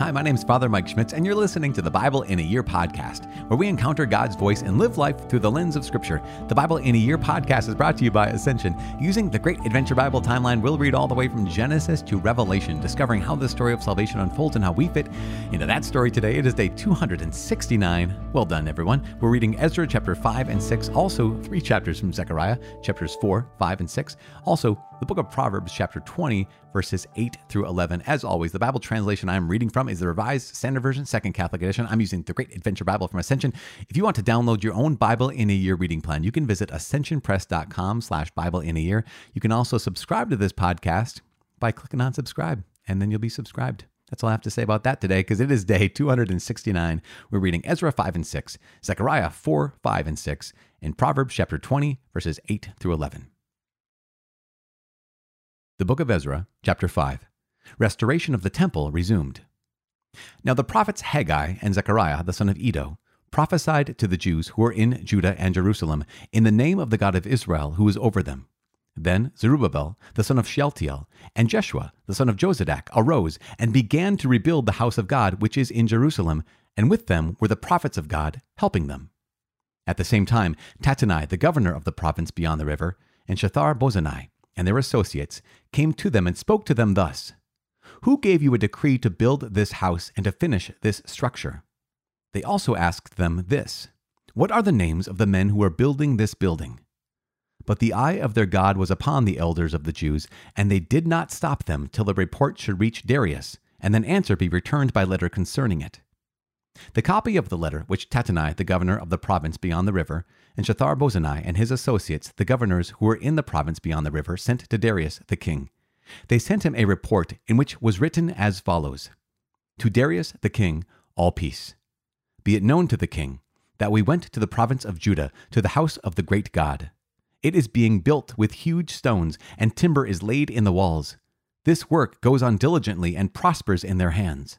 Hi, my name is Father Mike Schmitz, and you're listening to the Bible in a Year podcast, where we encounter God's voice and live life through the lens of Scripture. The Bible in a Year podcast is brought to you by Ascension. Using the Great Adventure Bible timeline, we'll read all the way from Genesis to Revelation, discovering how the story of salvation unfolds and how we fit into that story today. It is day 269. Well done, everyone. We're reading Ezra chapter 5 and 6, also three chapters from Zechariah, chapters 4, 5, and 6. Also, the book of Proverbs, chapter 20, verses 8 through 11. As always, the Bible translation I'm reading from is the Revised Standard Version, Second Catholic Edition. I'm using the Great Adventure Bible from Ascension. If you want to download your own Bible in a Year reading plan, you can visit ascensionpress.com slash Bible in a Year. You can also subscribe to this podcast by clicking on subscribe, and then you'll be subscribed. That's all I have to say about that today because it is day 269. We're reading Ezra 5 and 6, Zechariah 4, 5, and 6, and Proverbs chapter 20, verses 8 through 11. The book of Ezra, chapter 5. Restoration of the temple resumed. Now the prophets Haggai and Zechariah, the son of Iddo, prophesied to the Jews who were in Judah and Jerusalem in the name of the God of Israel who is over them. Then Zerubbabel, the son of Shealtiel, and Jeshua, the son of Jozadak, arose and began to rebuild the house of God which is in Jerusalem, and with them were the prophets of God, helping them. At the same time, Tattenai, the governor of the province beyond the river, and Shethar Bozenai, and their associates came to them and spoke to them thus Who gave you a decree to build this house and to finish this structure? They also asked them this What are the names of the men who are building this building? But the eye of their God was upon the elders of the Jews, and they did not stop them till the report should reach Darius, and then answer be returned by letter concerning it. The copy of the letter which Tattenai, the governor of the province beyond the river, and Shethar Bozenai and his associates, the governors who were in the province beyond the river, sent to Darius the king. They sent him a report in which was written as follows To Darius the king, all peace. Be it known to the king that we went to the province of Judah, to the house of the great God. It is being built with huge stones, and timber is laid in the walls. This work goes on diligently and prospers in their hands.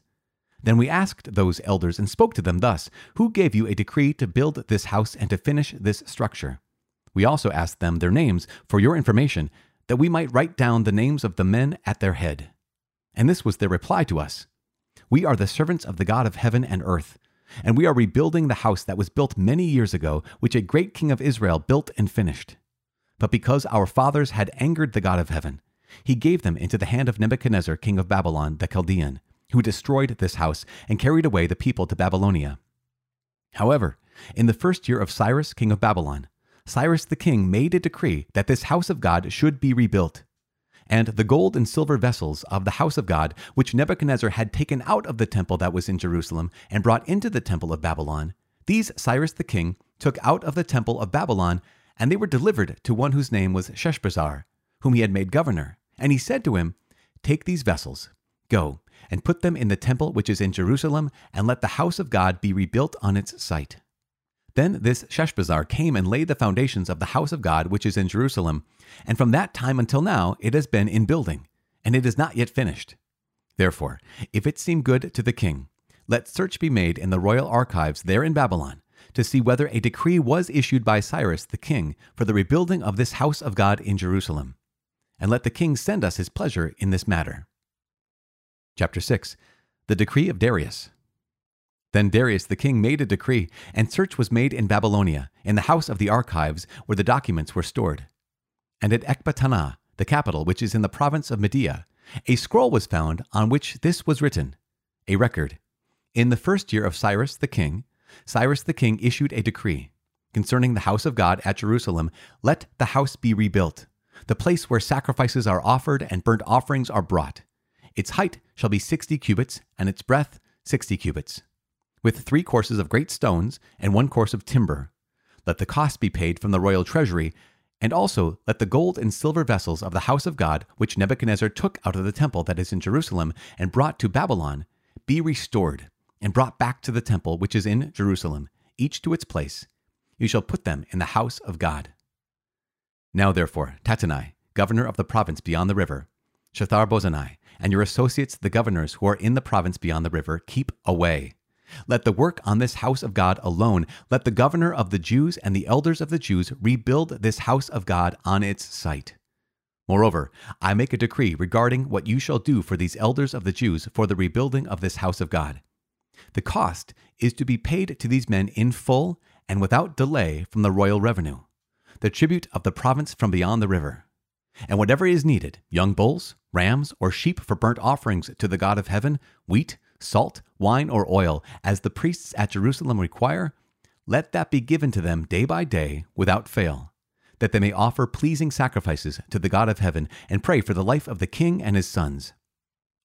Then we asked those elders and spoke to them thus Who gave you a decree to build this house and to finish this structure? We also asked them their names for your information, that we might write down the names of the men at their head. And this was their reply to us We are the servants of the God of heaven and earth, and we are rebuilding the house that was built many years ago, which a great king of Israel built and finished. But because our fathers had angered the God of heaven, he gave them into the hand of Nebuchadnezzar, king of Babylon, the Chaldean who destroyed this house and carried away the people to Babylonia. However, in the first year of Cyrus, king of Babylon, Cyrus the king made a decree that this house of God should be rebuilt. And the gold and silver vessels of the house of God, which Nebuchadnezzar had taken out of the temple that was in Jerusalem and brought into the temple of Babylon, these Cyrus the king took out of the temple of Babylon, and they were delivered to one whose name was Sheshbazzar, whom he had made governor. And he said to him, Take these vessels, go, and put them in the temple which is in Jerusalem, and let the house of God be rebuilt on its site. Then this Sheshbazzar came and laid the foundations of the house of God which is in Jerusalem, and from that time until now it has been in building, and it is not yet finished. Therefore, if it seem good to the king, let search be made in the royal archives there in Babylon, to see whether a decree was issued by Cyrus the king for the rebuilding of this house of God in Jerusalem. And let the king send us his pleasure in this matter. Chapter 6 The Decree of Darius. Then Darius the king made a decree, and search was made in Babylonia, in the house of the archives, where the documents were stored. And at Ecbatana, the capital, which is in the province of Media, a scroll was found on which this was written a record. In the first year of Cyrus the king, Cyrus the king issued a decree concerning the house of God at Jerusalem let the house be rebuilt, the place where sacrifices are offered and burnt offerings are brought its height shall be sixty cubits, and its breadth sixty cubits, with three courses of great stones and one course of timber. Let the cost be paid from the royal treasury, and also let the gold and silver vessels of the house of God, which Nebuchadnezzar took out of the temple that is in Jerusalem and brought to Babylon, be restored and brought back to the temple which is in Jerusalem, each to its place. You shall put them in the house of God. Now therefore, Tattenai, governor of the province beyond the river, Shethar Bozenai, and your associates, the governors who are in the province beyond the river, keep away. Let the work on this house of God alone, let the governor of the Jews and the elders of the Jews rebuild this house of God on its site. Moreover, I make a decree regarding what you shall do for these elders of the Jews for the rebuilding of this house of God. The cost is to be paid to these men in full and without delay from the royal revenue, the tribute of the province from beyond the river. And whatever is needed young bulls, rams, or sheep for burnt offerings to the God of heaven, wheat, salt, wine, or oil, as the priests at Jerusalem require, let that be given to them day by day without fail, that they may offer pleasing sacrifices to the God of heaven and pray for the life of the king and his sons.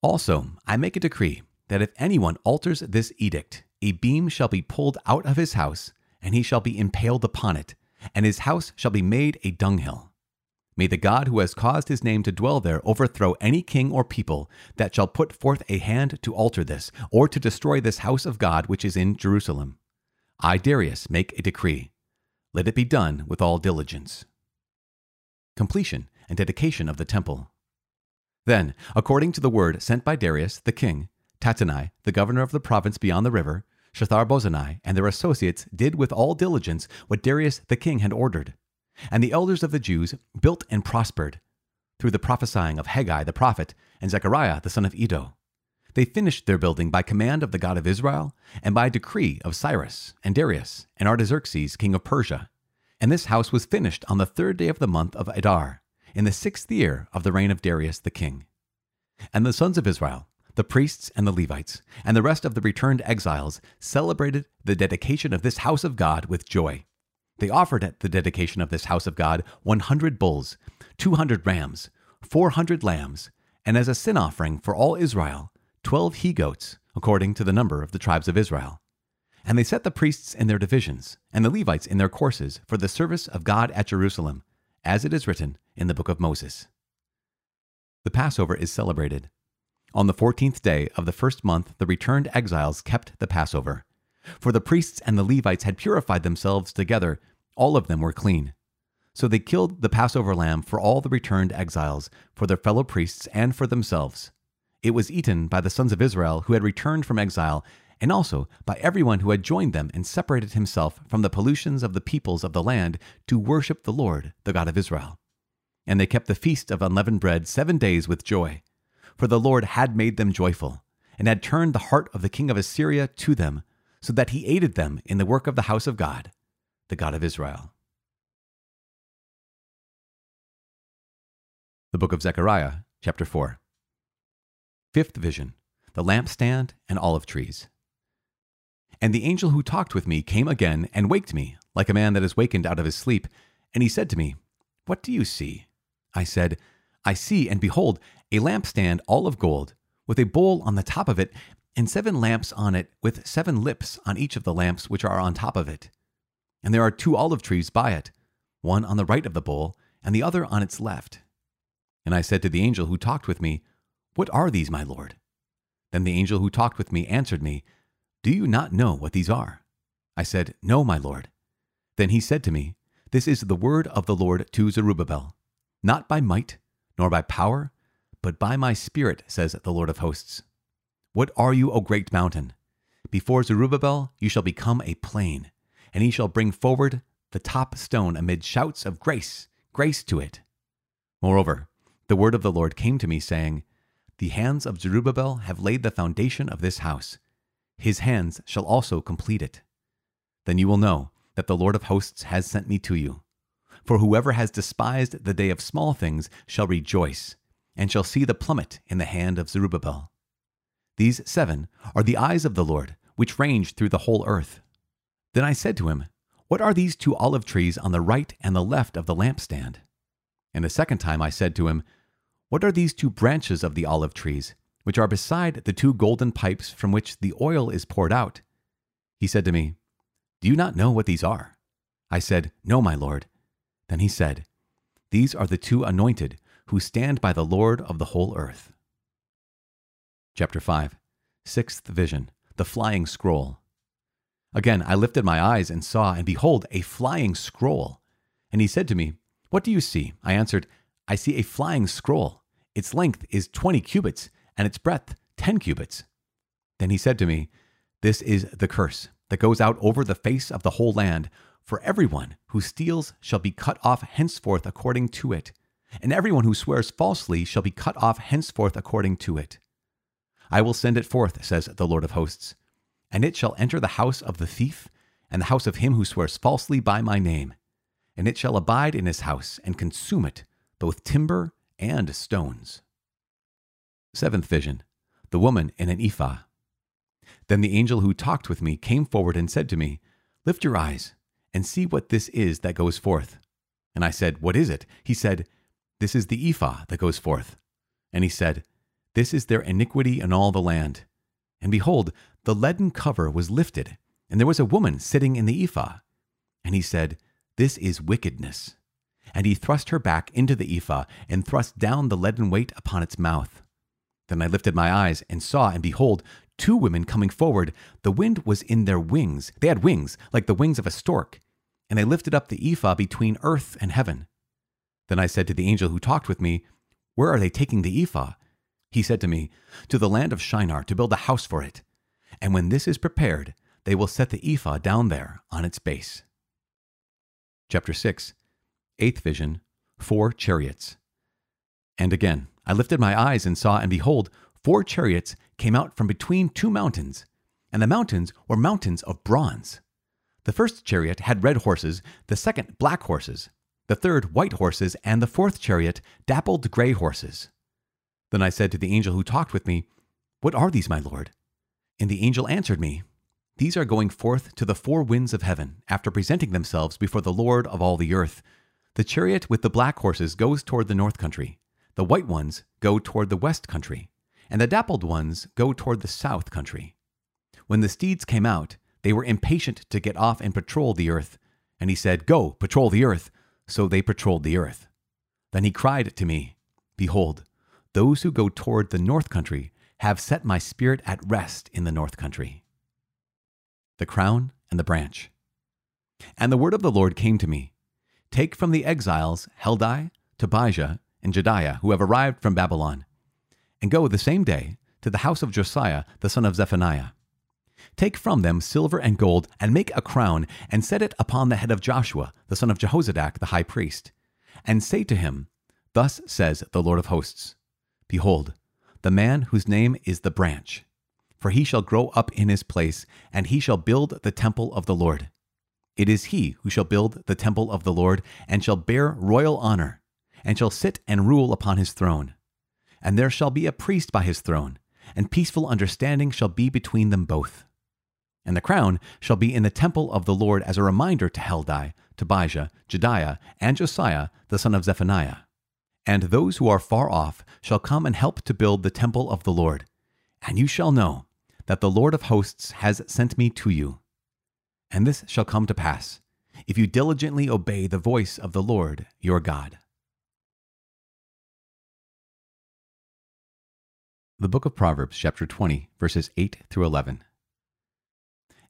Also, I make a decree that if anyone alters this edict, a beam shall be pulled out of his house, and he shall be impaled upon it, and his house shall be made a dunghill. May the God who has caused his name to dwell there overthrow any king or people that shall put forth a hand to alter this, or to destroy this house of God which is in Jerusalem. I, Darius, make a decree. Let it be done with all diligence. Completion and dedication of the temple. Then, according to the word sent by Darius the king, Tattenai, the governor of the province beyond the river, Shethar and their associates did with all diligence what Darius the king had ordered. And the elders of the Jews built and prospered through the prophesying of Haggai the prophet and Zechariah the son of Iddo. They finished their building by command of the God of Israel and by decree of Cyrus and Darius and Artaxerxes king of Persia. And this house was finished on the third day of the month of Adar, in the sixth year of the reign of Darius the king. And the sons of Israel, the priests and the Levites, and the rest of the returned exiles celebrated the dedication of this house of God with joy. They offered at the dedication of this house of God 100 bulls, 200 rams, 400 lambs, and as a sin offering for all Israel, 12 he goats, according to the number of the tribes of Israel. And they set the priests in their divisions, and the Levites in their courses, for the service of God at Jerusalem, as it is written in the book of Moses. The Passover is celebrated. On the fourteenth day of the first month, the returned exiles kept the Passover. For the priests and the Levites had purified themselves together, all of them were clean. So they killed the Passover lamb for all the returned exiles, for their fellow priests, and for themselves. It was eaten by the sons of Israel who had returned from exile, and also by everyone who had joined them and separated himself from the pollutions of the peoples of the land to worship the Lord, the God of Israel. And they kept the feast of unleavened bread seven days with joy, for the Lord had made them joyful, and had turned the heart of the king of Assyria to them so that he aided them in the work of the house of God, the God of Israel. The book of Zechariah, chapter 4. Fifth vision the lampstand and olive trees. And the angel who talked with me came again and waked me, like a man that is wakened out of his sleep. And he said to me, What do you see? I said, I see, and behold, a lampstand all of gold, with a bowl on the top of it, and seven lamps on it, with seven lips on each of the lamps which are on top of it. And there are two olive trees by it, one on the right of the bowl, and the other on its left. And I said to the angel who talked with me, What are these, my Lord? Then the angel who talked with me answered me, Do you not know what these are? I said, No, my Lord. Then he said to me, This is the word of the Lord to Zerubbabel, not by might, nor by power, but by my spirit, says the Lord of hosts. What are you, O great mountain? Before Zerubbabel you shall become a plain, and he shall bring forward the top stone amid shouts of grace, grace to it. Moreover, the word of the Lord came to me, saying, The hands of Zerubbabel have laid the foundation of this house. His hands shall also complete it. Then you will know that the Lord of hosts has sent me to you. For whoever has despised the day of small things shall rejoice, and shall see the plummet in the hand of Zerubbabel. These seven are the eyes of the Lord, which range through the whole earth. Then I said to him, What are these two olive trees on the right and the left of the lampstand? And the second time I said to him, What are these two branches of the olive trees, which are beside the two golden pipes from which the oil is poured out? He said to me, Do you not know what these are? I said, No, my Lord. Then he said, These are the two anointed who stand by the Lord of the whole earth. Chapter 5 Sixth Vision The Flying Scroll. Again I lifted my eyes and saw, and behold, a flying scroll. And he said to me, What do you see? I answered, I see a flying scroll. Its length is twenty cubits, and its breadth ten cubits. Then he said to me, This is the curse that goes out over the face of the whole land, for everyone who steals shall be cut off henceforth according to it and everyone who swears falsely shall be cut off henceforth according to it. I will send it forth, says the Lord of hosts, and it shall enter the house of the thief, and the house of him who swears falsely by my name, and it shall abide in his house, and consume it, both timber and stones. Seventh vision The woman in an ephah. Then the angel who talked with me came forward and said to me, Lift your eyes, and see what this is that goes forth. And I said, What is it? He said, This is the ephah that goes forth. And he said, This is their iniquity in all the land. And behold, the leaden cover was lifted, and there was a woman sitting in the ephah. And he said, This is wickedness. And he thrust her back into the ephah, and thrust down the leaden weight upon its mouth. Then I lifted my eyes, and saw, and behold, two women coming forward. The wind was in their wings. They had wings, like the wings of a stork. And they lifted up the ephah between earth and heaven. Then I said to the angel who talked with me, Where are they taking the ephah? He said to me, To the land of Shinar, to build a house for it. And when this is prepared, they will set the ephah down there on its base. Chapter 6 Eighth vision Four chariots. And again, I lifted my eyes and saw, and behold, four chariots came out from between two mountains, and the mountains were mountains of bronze. The first chariot had red horses, the second black horses, the third white horses, and the fourth chariot dappled gray horses. Then I said to the angel who talked with me, What are these, my lord? And the angel answered me, These are going forth to the four winds of heaven, after presenting themselves before the Lord of all the earth. The chariot with the black horses goes toward the north country, the white ones go toward the west country, and the dappled ones go toward the south country. When the steeds came out, they were impatient to get off and patrol the earth. And he said, Go, patrol the earth. So they patrolled the earth. Then he cried to me, Behold, those who go toward the north country have set my spirit at rest in the north country. The crown and the branch. And the word of the Lord came to me Take from the exiles Heldai, Tobijah, and Jedaiah, who have arrived from Babylon, and go the same day to the house of Josiah the son of Zephaniah. Take from them silver and gold, and make a crown, and set it upon the head of Joshua the son of Jehozadak the high priest, and say to him, Thus says the Lord of hosts Behold, the man whose name is the branch, for he shall grow up in his place, and he shall build the temple of the Lord. It is he who shall build the temple of the Lord, and shall bear royal honor, and shall sit and rule upon his throne and there shall be a priest by his throne, and peaceful understanding shall be between them both. And the crown shall be in the temple of the Lord as a reminder to Heldai, Tobijah, Jedaiah, and Josiah the son of Zephaniah. And those who are far off shall come and help to build the temple of the Lord. And you shall know that the Lord of hosts has sent me to you. And this shall come to pass, if you diligently obey the voice of the Lord your God. The book of Proverbs, chapter 20, verses 8 through 11.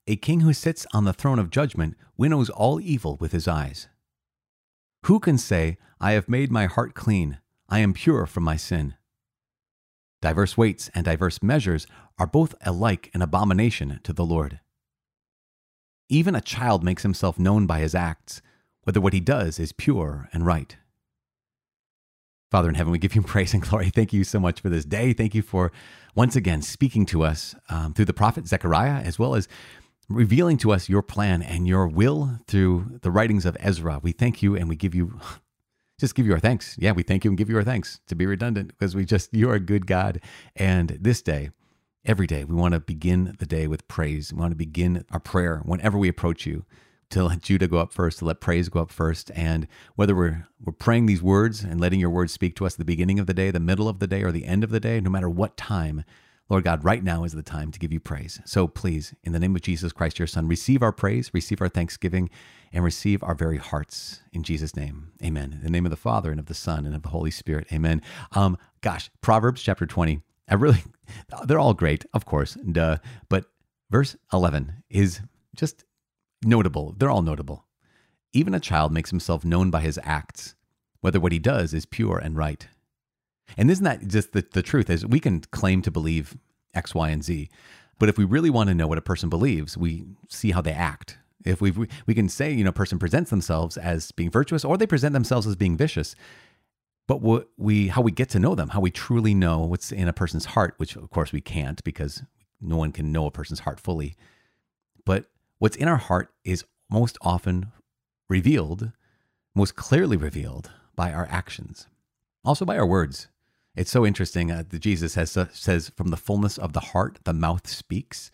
A king who sits on the throne of judgment winnows all evil with his eyes. Who can say, I have made my heart clean, I am pure from my sin? Diverse weights and diverse measures are both alike an abomination to the Lord. Even a child makes himself known by his acts, whether what he does is pure and right. Father in heaven, we give you praise and glory. Thank you so much for this day. Thank you for once again speaking to us um, through the prophet Zechariah, as well as revealing to us your plan and your will through the writings of Ezra. We thank you and we give you just give you our thanks. Yeah, we thank you and give you our thanks to be redundant because we just, you are a good God. And this day, every day, we want to begin the day with praise. We want to begin our prayer whenever we approach you to let Judah go up first, to let praise go up first. And whether we're, we're praying these words and letting your words speak to us at the beginning of the day, the middle of the day, or the end of the day, no matter what time, Lord God, right now is the time to give you praise. So please, in the name of Jesus Christ, your Son, receive our praise, receive our thanksgiving, and receive our very hearts. In Jesus' name, amen. In the name of the Father, and of the Son, and of the Holy Spirit, amen. Um, gosh, Proverbs chapter 20. I really, they're all great, of course, duh, but verse 11 is just notable. They're all notable. Even a child makes himself known by his acts, whether what he does is pure and right. And isn't that just the, the truth? Is we can claim to believe X, Y, and Z, but if we really want to know what a person believes, we see how they act. If we we can say, you know, a person presents themselves as being virtuous or they present themselves as being vicious, but what we how we get to know them, how we truly know what's in a person's heart, which of course we can't because no one can know a person's heart fully. But what's in our heart is most often revealed, most clearly revealed by our actions, also by our words. It's so interesting uh, that Jesus has, uh, says, from the fullness of the heart, the mouth speaks.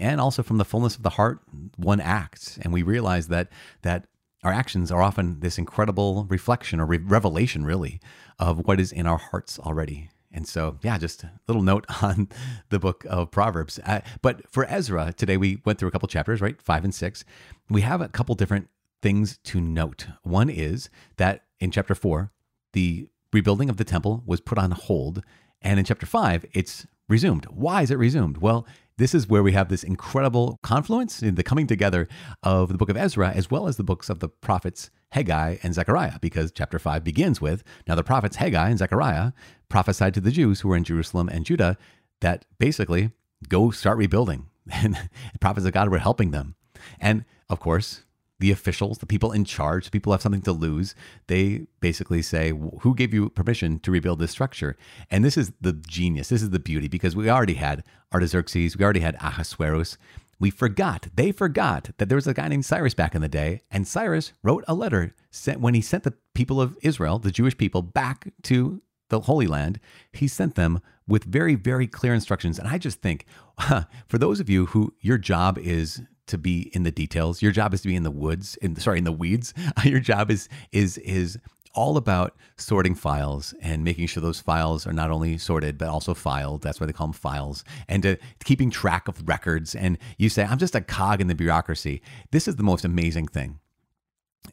And also from the fullness of the heart, one acts. And we realize that, that our actions are often this incredible reflection or re- revelation, really, of what is in our hearts already. And so, yeah, just a little note on the book of Proverbs. Uh, but for Ezra, today we went through a couple chapters, right? Five and six. We have a couple different things to note. One is that in chapter four, the rebuilding of the temple was put on hold. And in chapter five, it's resumed. Why is it resumed? Well, this is where we have this incredible confluence in the coming together of the book of Ezra as well as the books of the prophets Haggai and Zechariah, because chapter 5 begins with Now the prophets Haggai and Zechariah prophesied to the Jews who were in Jerusalem and Judah that basically go start rebuilding. And the prophets of God were helping them. And of course, the officials, the people in charge, the people have something to lose, they basically say, Who gave you permission to rebuild this structure? And this is the genius. This is the beauty because we already had Artaxerxes, we already had Ahasuerus. We forgot, they forgot that there was a guy named Cyrus back in the day. And Cyrus wrote a letter sent, when he sent the people of Israel, the Jewish people, back to the Holy Land. He sent them with very, very clear instructions. And I just think, for those of you who your job is to be in the details. Your job is to be in the woods, in sorry, in the weeds. Your job is is is all about sorting files and making sure those files are not only sorted but also filed. That's why they call them files, and to, keeping track of records. And you say, "I'm just a cog in the bureaucracy." This is the most amazing thing.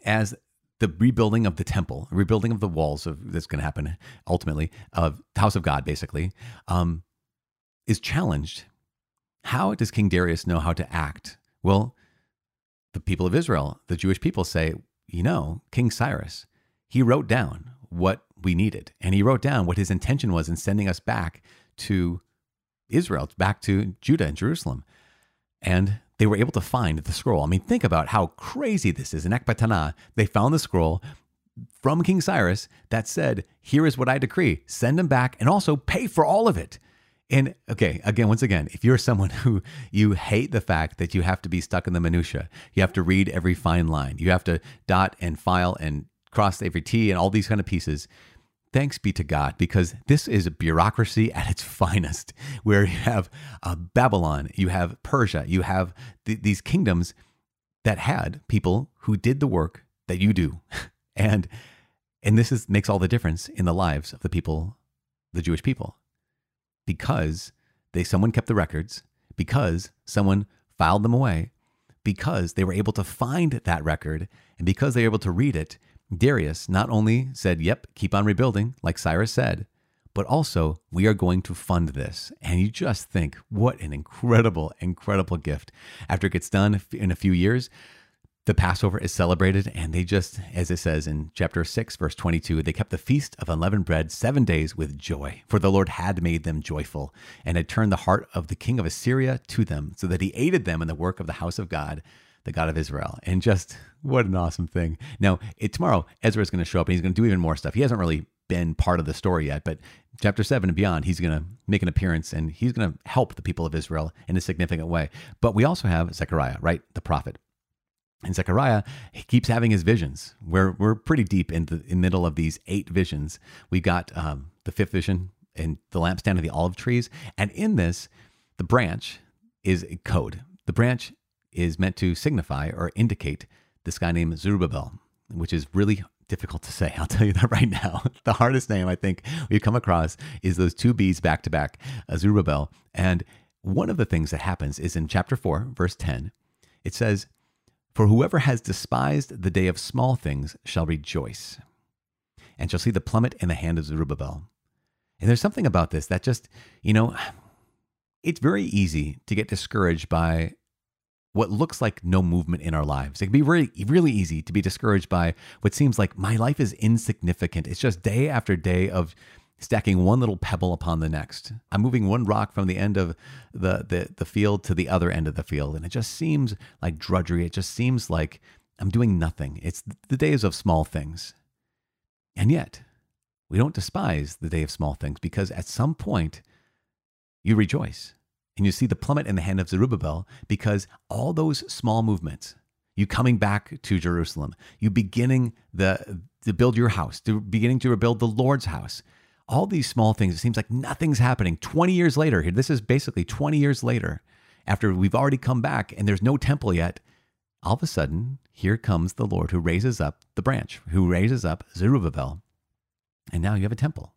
As the rebuilding of the temple, rebuilding of the walls of that's going to happen ultimately of the house of God, basically, um, is challenged. How does King Darius know how to act well, the people of Israel, the Jewish people say, you know, King Cyrus, he wrote down what we needed. And he wrote down what his intention was in sending us back to Israel, back to Judah and Jerusalem. And they were able to find the scroll. I mean, think about how crazy this is. In Ecbatana, they found the scroll from King Cyrus that said, Here is what I decree send them back and also pay for all of it. And okay, again, once again, if you're someone who you hate the fact that you have to be stuck in the minutia, you have to read every fine line, you have to dot and file and cross every T and all these kind of pieces. Thanks be to God, because this is bureaucracy at its finest, where you have uh, Babylon, you have Persia, you have th- these kingdoms that had people who did the work that you do, and and this is makes all the difference in the lives of the people, the Jewish people because they someone kept the records, because someone filed them away, because they were able to find that record, and because they were able to read it, Darius not only said, Yep, keep on rebuilding, like Cyrus said, but also, we are going to fund this. And you just think, what an incredible, incredible gift. After it gets done in a few years, the Passover is celebrated, and they just, as it says in chapter 6, verse 22, they kept the feast of unleavened bread seven days with joy, for the Lord had made them joyful, and had turned the heart of the king of Assyria to them, so that he aided them in the work of the house of God, the God of Israel. And just what an awesome thing. Now, it, tomorrow, Ezra is going to show up and he's going to do even more stuff. He hasn't really been part of the story yet, but chapter 7 and beyond, he's going to make an appearance and he's going to help the people of Israel in a significant way. But we also have Zechariah, right? The prophet. And Zechariah he keeps having his visions. We're, we're pretty deep in the in middle of these eight visions. We got um, the fifth vision and the lampstand of the olive trees. And in this, the branch is a code. The branch is meant to signify or indicate this guy named Zerubbabel, which is really difficult to say. I'll tell you that right now. the hardest name I think we've come across is those two B's back to back, uh, Zerubbabel. And one of the things that happens is in chapter 4, verse 10, it says, for whoever has despised the day of small things shall rejoice, and shall see the plummet in the hand of Zerubbabel. And there's something about this that just, you know, it's very easy to get discouraged by what looks like no movement in our lives. It can be really, really easy to be discouraged by what seems like my life is insignificant. It's just day after day of stacking one little pebble upon the next. I'm moving one rock from the end of the, the, the field to the other end of the field. And it just seems like drudgery. It just seems like I'm doing nothing. It's the days of small things. And yet, we don't despise the day of small things because at some point you rejoice and you see the plummet in the hand of Zerubbabel because all those small movements, you coming back to Jerusalem, you beginning the to build your house, to beginning to rebuild the Lord's house. All these small things, it seems like nothing's happening. 20 years later, here, this is basically 20 years later, after we've already come back and there's no temple yet, all of a sudden, here comes the Lord who raises up the branch, who raises up Zerubbabel. And now you have a temple.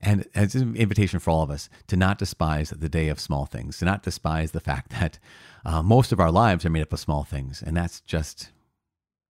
And it's an invitation for all of us to not despise the day of small things, to not despise the fact that uh, most of our lives are made up of small things. And that's just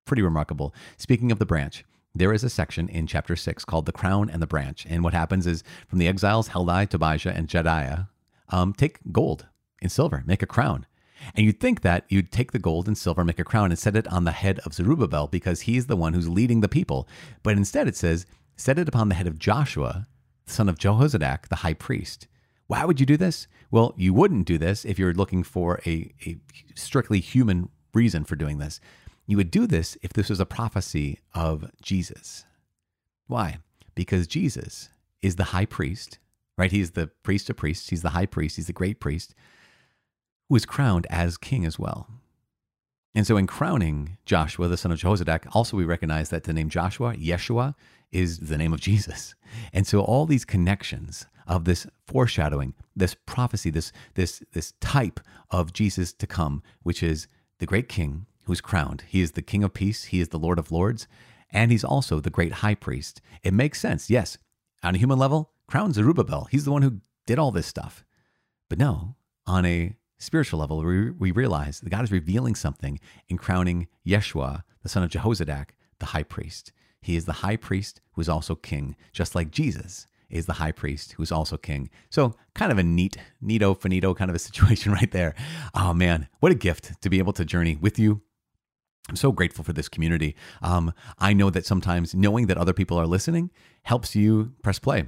pretty remarkable. Speaking of the branch, there is a section in chapter 6 called The Crown and the Branch. And what happens is from the exiles, Heldai, Tobijah, and Jedaiah, um, take gold and silver, make a crown. And you'd think that you'd take the gold and silver, make a crown, and set it on the head of Zerubbabel because he's the one who's leading the people. But instead it says, set it upon the head of Joshua, son of Jehozadak, the high priest. Why would you do this? Well, you wouldn't do this if you're looking for a, a strictly human reason for doing this. You would do this if this was a prophecy of Jesus. Why? Because Jesus is the high priest, right? He's the priest of priests, he's the high priest, he's the great priest, who is crowned as king as well. And so, in crowning Joshua, the son of Jehozadak, also we recognize that the name Joshua, Yeshua, is the name of Jesus. And so, all these connections of this foreshadowing, this prophecy, this, this, this type of Jesus to come, which is the great king who's crowned. He is the king of peace, he is the Lord of lords, and he's also the great high priest. It makes sense. Yes, on a human level, crown Zerubbabel. He's the one who did all this stuff. But no, on a spiritual level, we, we realize that God is revealing something in crowning Yeshua, the son of Jehozadak, the high priest. He is the high priest who is also king, just like Jesus is the high priest who's also king. So, kind of a neat, neato, finito kind of a situation right there. Oh man, what a gift to be able to journey with you. I'm so grateful for this community. Um, I know that sometimes knowing that other people are listening helps you press play,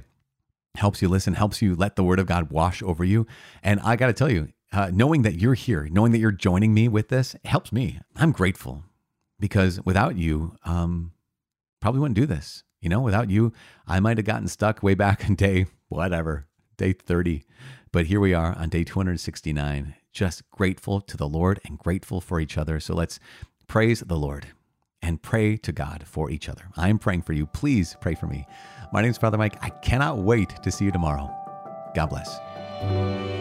helps you listen, helps you let the word of God wash over you. And I got to tell you, uh, knowing that you're here, knowing that you're joining me with this, helps me. I'm grateful because without you, um, probably wouldn't do this. You know, without you, I might have gotten stuck way back in day, whatever, day 30. But here we are on day 269, just grateful to the Lord and grateful for each other. So let's praise the Lord and pray to God for each other. I'm praying for you. Please pray for me. My name is Father Mike. I cannot wait to see you tomorrow. God bless.